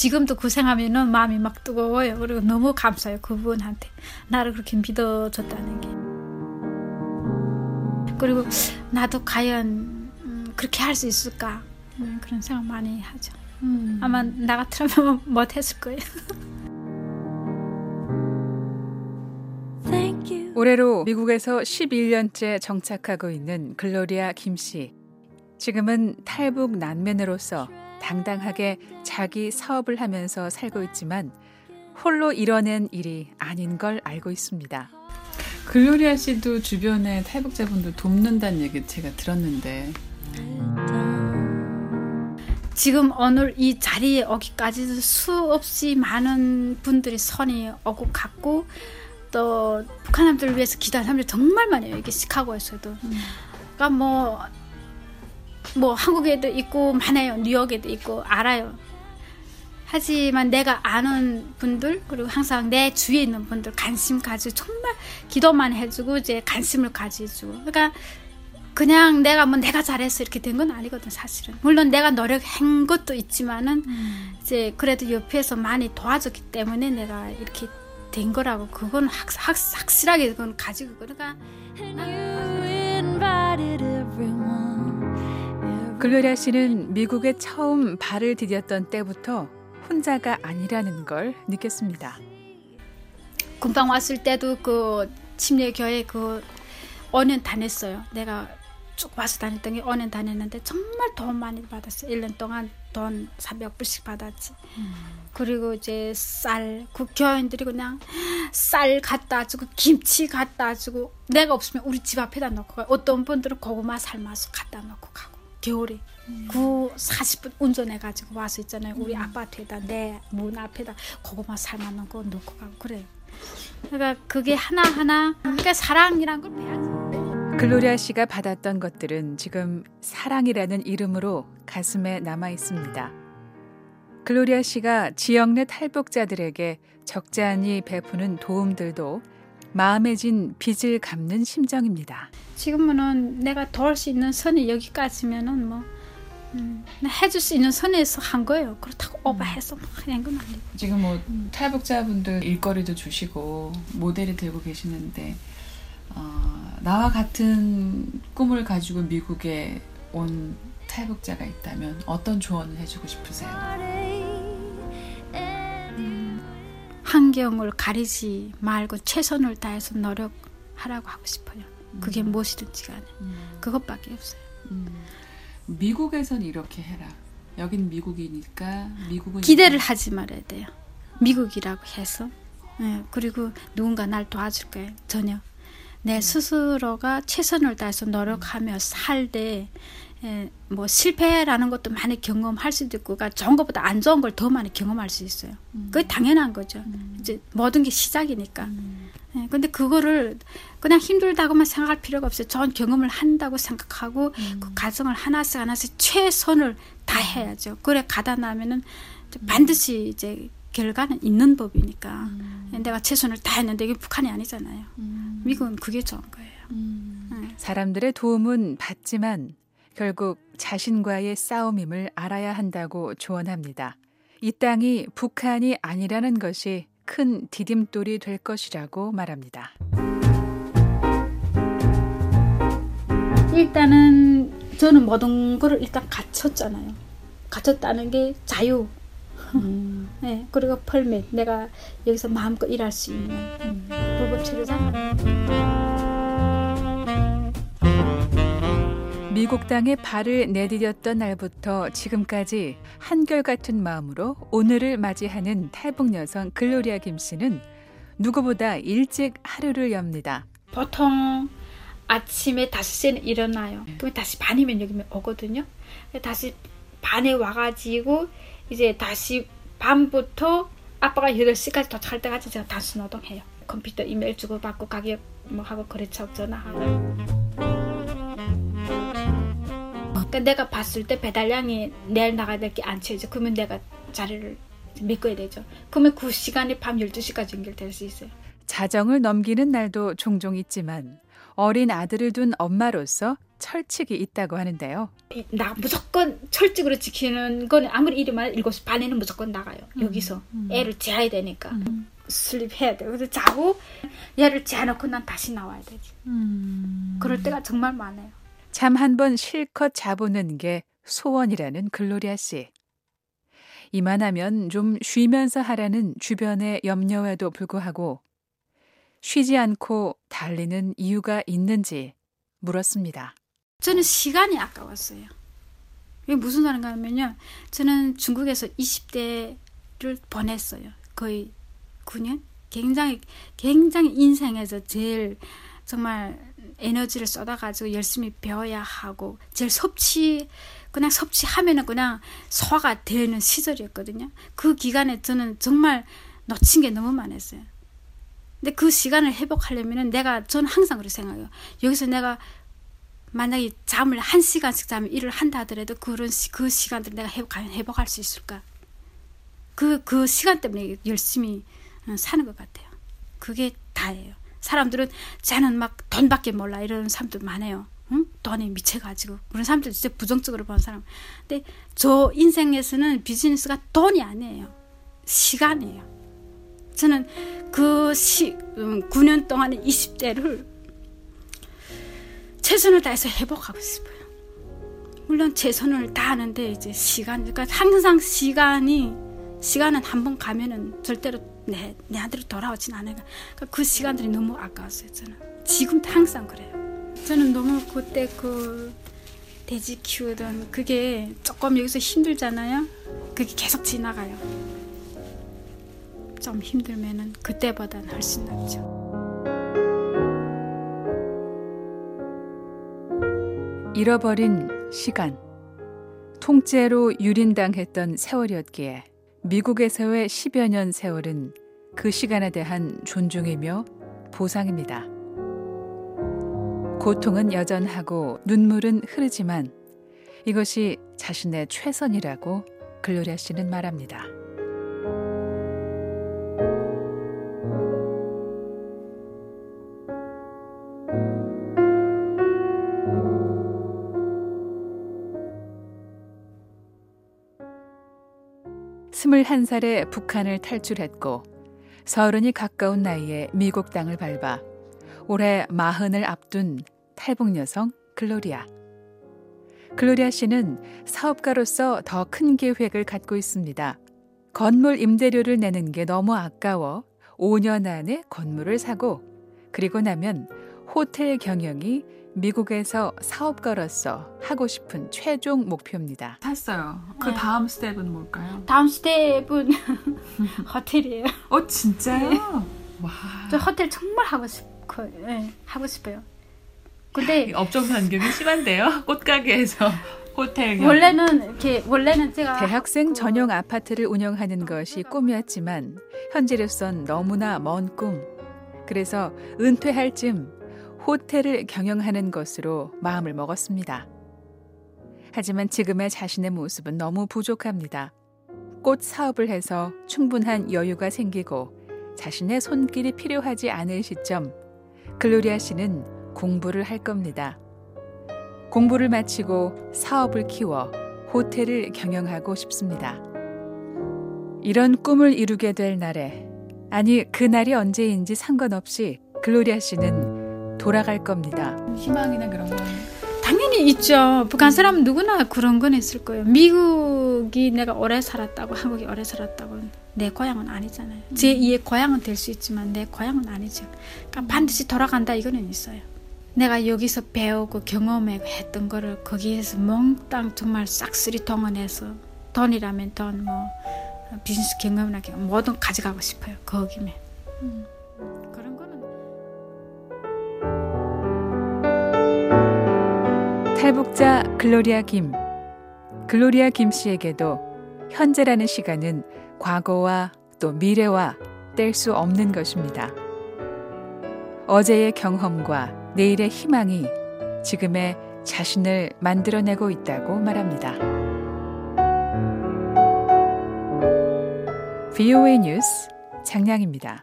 지금도 그 생각하면은 마음이 막 뜨거워요. 그리고 너무 감사해요. 그분한테 나를 그렇게 믿어줬다는 게. 그리고 나도 과연 음, 그렇게 할 수 있을까 음, 그런 생각 많이 하죠. 음. 아마 나 같으면 못했을 거예요. 올해로 미국에서 11년째 정착하고 있는 글로리아 김 씨. 지금은 탈북 난민으로서 당당하게 자기 사업을 하면서 살고 있지만 홀로 이뤄낸 일이 아닌 걸 알고 있습니다. 글로리아 씨도 주변에 탈북자분들 돕는다는 얘기 제가 들었는데 지금 오늘 이 자리에 오기까지 수없이 많은 분들이 선이 오고 갔고 또 북한 사람들을 위해서 기도하는 사람들이 정말 많아요. 이게 시카고에서도. 음. 그러니까 뭐, 뭐 한국에도 있고 많아요. 뉴욕에도 있고 알아요. 하지만 내가 아는 분들 그리고 항상 내 주위에 있는 분들 관심 가지고 정말 기도만 해주고 이제 관심을 가지고. 그러니까 그냥 내가 뭐 내가 잘해서 이렇게 된 건 아니거든 사실은. 물론 내가 노력한 것도 있지만은 음. 이제 그래도 옆에서 많이 도와줬기 때문에 내가 이렇게 된 거라고 그건 확, 확, 확실하게 그건 가지고 그러니까 글로리아 씨는 미국에 처음 발을 디뎠던 때부터 혼자가 아니라는 걸 느꼈습니다. 금방 왔을 때도 그 침례교회 그 5년 다녔어요. 내가 쭉 와서 다녔던 게 5년 다녔는데 정말 돈 많이 받았어요. 1년 동안 돈 300불씩 받았지. 음. 그리고 이제 쌀, 국교인들이 그냥 쌀 갖다 주고 김치 갖다 주고 내가 없으면 우리 집 앞에다 놓고 가요. 어떤 분들은 고구마 삶아서 갖다 놓고 가고 겨울에 음. 그 40분 운전해가지고 와서 있잖아요. 우리 음. 아파트에다 내 문 앞에다 고구마 삶아 놓고 놓고 가고 그래요. 그러니까 그게 하나하나 그러니까 사랑이란 걸 배야지. 글로리아 씨가 받았던 것들은 지금 사랑이라는 이름으로 가슴에 남아 있습니다. 글로리아 씨가 지역 내 탈북자들에게 적잖이 베푸는 도움들도 마음에 진 빚을 갚는 심정입니다. 지금은 내가 도울 수 있는 선이 여기까지면은 뭐 음, 해줄 수 있는 선에서 한 거예요. 그렇다고 음. 오버해서 그냥 건 아니고. 지금 뭐 음. 탈북자분들 일거리도 주시고 모델이 되고 계시는데 어, 나와 같은 꿈을 가지고 미국에 온 탈북자가 있다면 어떤 조언을 해주고 싶으세요? 환경을 가리지 말고 최선을 다해서 노력하라고 하고 싶어요. 그게 음. 무엇이든지 간에 음. 그것밖에 없어요. 음. 미국에선 이렇게 해라. 여긴 미국이니까 미국은 기대를 이렇게. 하지 말아야 돼요. 미국이라고 해서 네, 그리고 누군가 날 도와줄 거예요. 전혀 내 음. 스스로가 최선을 다해서 노력하며 살때 예, 뭐 실패라는 것도 많이 경험할 수도 있고, 그러니까 좋은 것보다 안 좋은 걸 더 많이 경험할 수 있어요. 음. 그게 당연한 거죠. 음. 이제 모든 게 시작이니까. 음. 예, 근데 그거를 그냥 힘들다고만 생각할 필요가 없어요. 좋은 경험을 한다고 생각하고 음. 그 과정을 하나씩 하나씩 최선을 다해야죠. 그래 가다 나면은 음. 반드시 이제 결과는 있는 법이니까. 음. 내가 최선을 다했는데 이게 북한이 아니잖아요. 미국은 그게 좋은 거예요. 예. 사람들의 도움은 받지만 결국 자신과의 싸움임을 알아야 한다고 조언합니다. 이 땅이 북한이 아니라는 것이 큰 디딤돌이 될 것이라고 말합니다. 일단은 저는 모든 거를 일단 갖췄잖아요. 갖췄다는 게 자유. 음. 네, 그리고 펄밋. 내가 여기서 마음껏 일할 수 있는 음. 불법 체류장. 미국 땅에 발을 내디뎠던 날부터 지금까지 한결같은 마음으로 오늘을 맞이하는 탈북 여성 글로리아 김 씨는 누구보다 일찍 하루를 엽니다. 보통 아침에 5시에는 일어나요. 그러면 다시 반이면 여기 오거든요. 다시 반에 와가지고 이제 다시 밤부터 아빠가 8시까지 도착할 때까지 제가 다시 노동해요. 컴퓨터 이메일 주고받고 가게 뭐 하고 거래처 전화하고. 그러니까 내가 봤을 때 배달량이 내일 나가야 될 게 안 채워져. 그러면 내가 자리를 메꿔야 되죠. 그러면 그 시간이 밤 12시까지 연결될 수 있어요. 자정을 넘기는 날도 종종 있지만 어린 아들을 둔 엄마로서 철칙이 있다고 하는데요. 나 무조건 철칙으로 지키는 건 아무리 이르면 7시 반에는 무조건 나가요. 여기서 애를 재야 되니까. 슬립해야 돼. 그래서 자고 얘를 재놓고 난 다시 나와야 되지. 그럴 때가 정말 많아요. 잠 한 번 실컷 자보는 게 소원이라는 글로리아 씨. 이만하면 좀 쉬면서 하라는 주변의 염려에도 불구하고 쉬지 않고 달리는 이유가 있는지 물었습니다. 저는 시간이 아까웠어요. 이게 무슨 말인가 하면요. 저는 중국에서 20대를 보냈어요. 거의 9년? 굉장히, 굉장히 인생에서 제일 정말 에너지를 쏟아가지고 열심히 배워야 하고, 제일 섭취, 그냥 섭취하면은 그냥 소화가 되는 시절이었거든요. 그 기간에 저는 정말 놓친 게 너무 많았어요. 근데 그 시간을 회복하려면은 내가, 저는 항상 그렇게 생각해요. 여기서 내가 만약에 잠을 한 시간씩 자면 일을 한다 하더라도 그런 시, 그 시간들 내가 회복, 회복할 수 있을까? 그, 그 시간 때문에 열심히 사는 것 같아요. 그게 다예요. 사람들은 쟤는 막 돈밖에 몰라 이러는 사람들 많아요. 응? 돈에 미쳐가지고 그런 사람들 진짜 부정적으로 보는 사람. 근데 저 인생에서는 비즈니스가 돈이 아니에요. 시간이에요. 저는 그 시, 음, 9년 동안의 20대를 최선을 다해서 회복하고 싶어요. 물론 최선을 다하는데 이제 시간, 그러니까 항상 시간이 시간은 한 번 가면은 절대로 내, 내한테로 돌아오진 않아요. 그러니까 그 시간들이 너무 아까웠어요, 저는. 지금도 항상 그래요. 저는 너무 그때 그 돼지 키우던 그게 조금 여기서 힘들잖아요. 그게 계속 지나가요. 좀 힘들면은 그때보다는 훨씬 낫죠. 잃어버린 시간. 통째로 유린당했던 세월이었기에 미국에서의 10여 년 세월은 그 시간에 대한 존중이며 보상입니다. 고통은 여전하고 눈물은 흐르지만 이것이 자신의 최선이라고 글로리아 씨는 말합니다. 스물한 살에 북한을 탈출했고 서른이 가까운 나이에 미국 땅을 밟아 올해 마흔을 앞둔 탈북 여성 글로리아. 글로리아 씨는 사업가로서 더 큰 계획을 갖고 있습니다. 건물 임대료를 내는 게 너무 아까워 5년 안에 건물을 사고 그리고 나면 호텔 경영이 미국에서 사업가로서 하고 싶은 최종 목표입니다. 탔어요. 그 네. 다음 스텝은 뭘까요? 다음 스텝은 호텔이에요. 어 진짜요? 네. 와. 저 호텔 정말 하고 싶고 네, 하고 싶어요. 근데 업종 변경이 심한데요. 꽃가게에서 호텔 경. 원래는 이렇게 원래는 제가 대학생 그- 전용 아파트를 운영하는 것이 꿈이었지만 현재로선 너무나 먼 꿈. 그래서 은퇴할 즈음 호텔을 경영하는 것으로 마음을 먹었습니다. 하지만 지금의 자신의 모습은 너무 부족합니다. 꽃 사업을 해서 충분한 여유가 생기고 자신의 손길이 필요하지 않을 시점 글로리아 씨는 공부를 할 겁니다. 공부를 마치고 사업을 키워 호텔을 경영하고 싶습니다. 이런 꿈을 이루게 될 날에, 아니, 그 날이 언제인지 상관없이 글로리아 씨는 돌아갈 겁니다. 희망이나 그런 건 당연히 있죠. 북한 사람 누구나 그런 건 있을 거예요. 미국이 내가 오래 살았다고 한국이 오래 살았다고 내 고향은 아니잖아요. 제 2의 고향은 될 수 있지만 내 고향은 아니죠. 그러니까 반드시 돌아간다 이거는 있어요. 내가 여기서 배우고 경험해 했던 거를 거기에서 몽땅 정말 싹쓸이 동원해서 돈이라면 돈, 뭐 비즈니스 경험이나 경험 뭐든 가져가고 싶어요. 거기면. 음. 탈북자 글로리아 김. 글로리아 김 씨에게도 현재라는 시간은 과거와 또 미래와 뗄 수 없는 것입니다. 어제의 경험과 내일의 희망이 지금의 자신을 만들어내고 있다고 말합니다. VOA 뉴스 장량입니다.